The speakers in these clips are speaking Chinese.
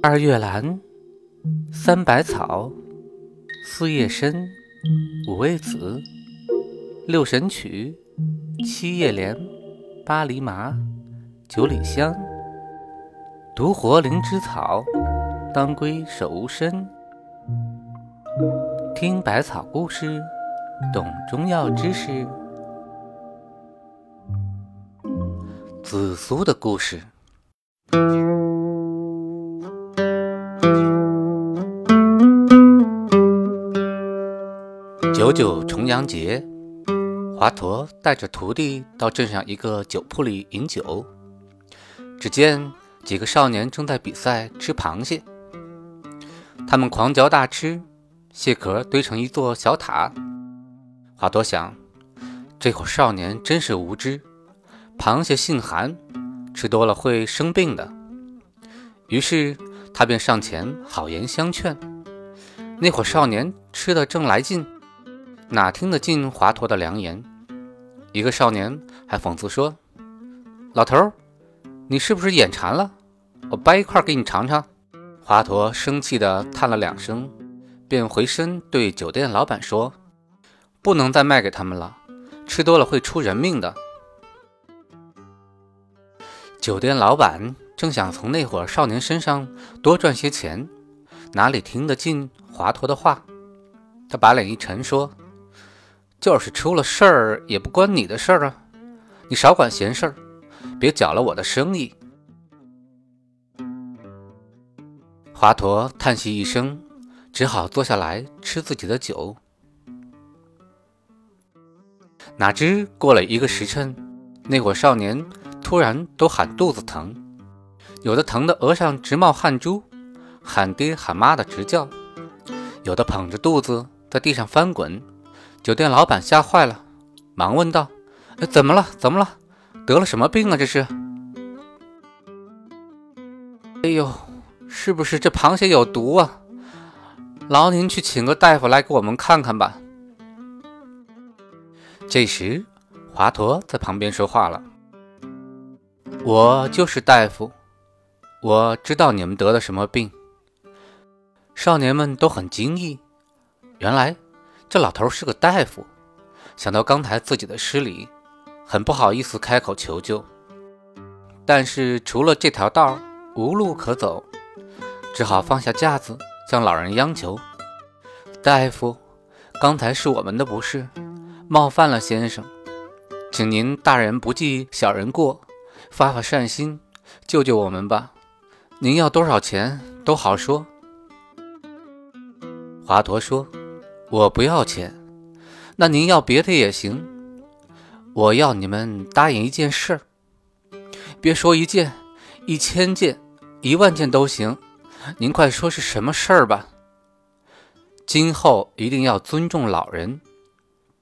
二月兰，三百草，四叶参，五味子，六神曲，七叶莲，八厘麻，九里香，独活灵芝草，当归手无身。听百草故事，懂中药知识。紫苏的故事。九重阳节，华佗带着徒弟到镇上一个酒铺里饮酒。只见几个少年正在比赛吃螃蟹，他们狂嚼大吃，蟹壳堆成一座小塔。华佗想，这伙少年真是无知。螃蟹性寒，吃多了会生病的。于是他便上前好言相劝。那伙少年吃得正来劲，哪听得进华佗的良言？一个少年还讽刺说：“老头，你是不是眼馋了？我掰一块给你尝尝。”华佗生气地叹了两声，便回身对酒店老板说：“不能再卖给他们了，吃多了会出人命的。”酒店老板正想从那伙少年身上多赚些钱，哪里听得进华佗的话？他把脸一沉，说：“就是出了事儿，也不关你的事儿啊！你少管闲事儿，别搅了我的生意。”华佗叹息一声，只好坐下来吃自己的酒。哪知过了一个时辰，那伙少年。突然都喊肚子疼，有的疼得额上直冒汗珠，喊爹喊妈的直叫；有的捧着肚子在地上翻滚。酒店老板吓坏了，忙问道：“怎么了？怎么了？得了什么病啊？这是？”哎呦，是不是这螃蟹有毒啊？劳您去请个大夫来给我们看看吧。这时，华佗在旁边说话了。我就是大夫，我知道你们得了什么病。少年们都很惊异，原来这老头是个大夫。想到刚才自己的失礼，很不好意思开口求救，但是除了这条道无路可走，只好放下架子，向老人央求：“大夫，刚才是我们的不是，冒犯了先生，请您大人不计小人过。”发发善心，救救我们吧！您要多少钱都好说。华佗说：“我不要钱，那您要别的也行。我要你们答应一件事儿，别说一件，一千件、一万件都行。您快说是什么事儿吧。今后一定要尊重老人，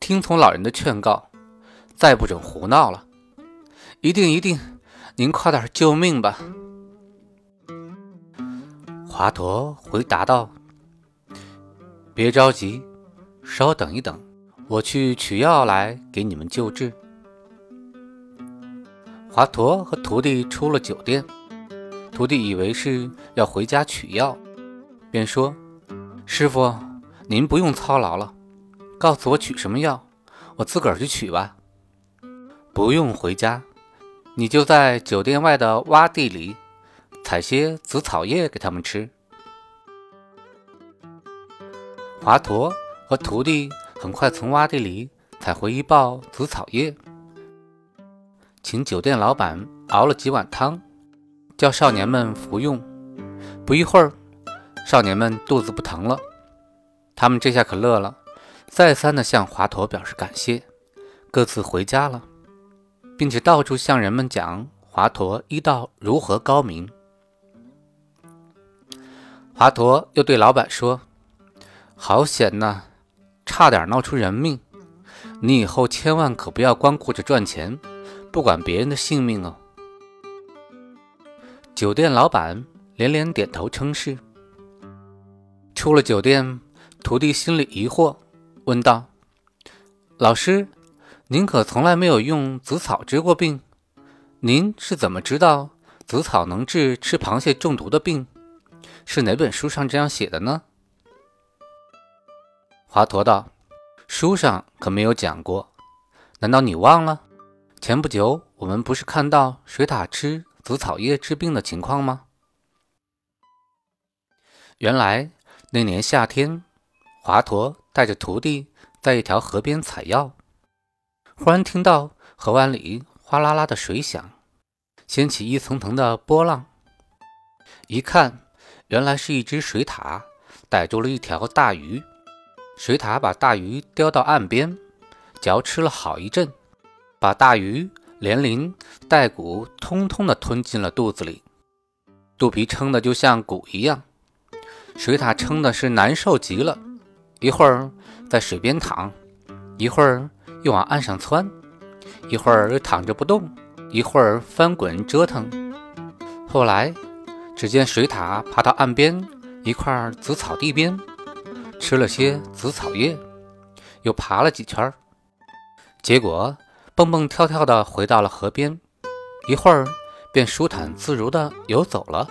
听从老人的劝告，再不准胡闹了。一定一定。”您快点救命吧！华佗回答道：“别着急，稍等一等，我去取药来给你们救治。”华佗和徒弟出了酒店，徒弟以为是要回家取药，便说：“师傅，您不用操劳了，告诉我取什么药，我自个儿去取吧，不用回家。”你就在酒店外的洼地里采些紫草叶给他们吃。华佗和徒弟很快从洼地里采回一包紫草叶，请酒店老板熬了几碗汤，叫少年们服用。不一会儿，少年们肚子不疼了。他们这下可乐了，再三的向华佗表示感谢，各自回家了。并且到处向人们讲华佗医道如何高明。华佗又对老板说：“好险呐，差点闹出人命！你以后千万可不要光顾着赚钱，不管别人的性命哦。”酒店老板连连点头称是。出了酒店，徒弟心里疑惑，问道：“老师。”您可从来没有用紫草治过病，您是怎么知道紫草能治吃螃蟹中毒的病？是哪本书上这样写的呢？华佗道：“书上可没有讲过，难道你忘了？前不久我们不是看到水獭吃紫草叶治病的情况吗？”原来那年夏天，华佗带着徒弟在一条河边采药，忽然听到河湾里哗啦啦的水响，掀起一层层的波浪。一看，原来是一只水獭逮住了一条大鱼。水獭把大鱼叼到岸边，嚼吃了好一阵，把大鱼连鳞带骨通通的吞进了肚子里，肚皮撑得就像鼓一样。水獭撑的是难受极了，一会儿在水边躺，一会儿又往岸上窜，一会儿又躺着不动，一会儿翻滚折腾。后来，只见水獭爬到岸边一块紫草地边。吃了些紫草叶，又爬了几圈，结果蹦蹦跳跳地回到了河边，一会儿便舒坦自如地游走了。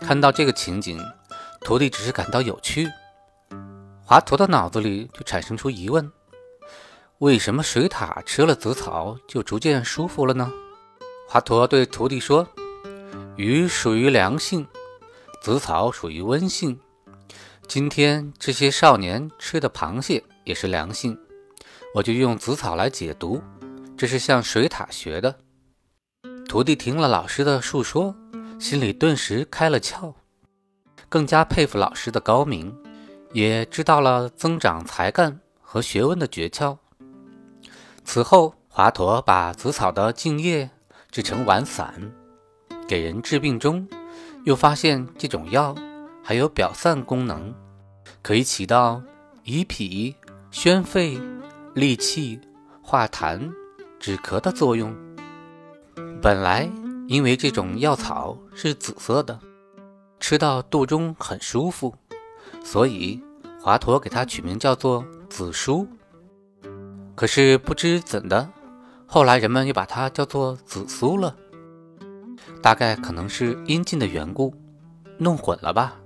看到这个情景，徒弟只是感到有趣，华佗的脑子里就产生出疑问：为什么水獭吃了紫草就逐渐舒服了呢？华佗对徒弟说：“鱼属于凉性，紫草属于温性。”今天这些少年吃的螃蟹也是良性，我就用紫草来解毒，这是向水獭学的。徒弟听了老师的述说，心里顿时开了窍，更加佩服老师的高明，也知道了增长才干和学问的诀窍。此后，华佗把紫草的茎叶制成丸散，给人治病中，又发现这种药。还有表散功能，可以起到益脾、宣肺、利气、化痰、止咳的作用。本来因为这种药草是紫色的，吃到肚中很舒服，所以华佗给它取名叫做紫苏。可是不知怎的，后来人们又把它叫做紫苏了。大概可能是阴茎的缘故，弄混了吧。